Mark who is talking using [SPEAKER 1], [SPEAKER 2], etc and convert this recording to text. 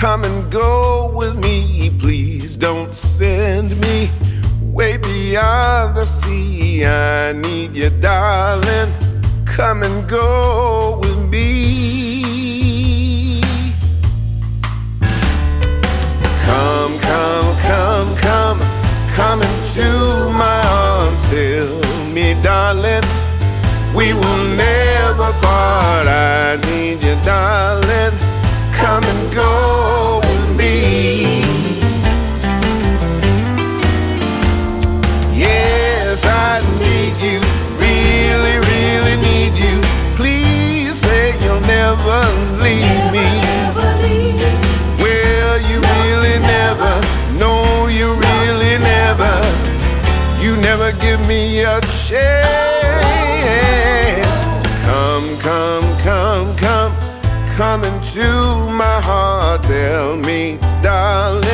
[SPEAKER 1] Come and go with me, please don't send me way beyond the sea. I need you, darling. Come and go with me. Come, come, come, come, come into my arms. Tell me, darling, we will you, darling. Come and go with me. Yes, I need you, really, really need you. Please say you'll never leave me. Well, you really never, no, you really never, you never give me a chance. Come into my heart. Tell me, darling,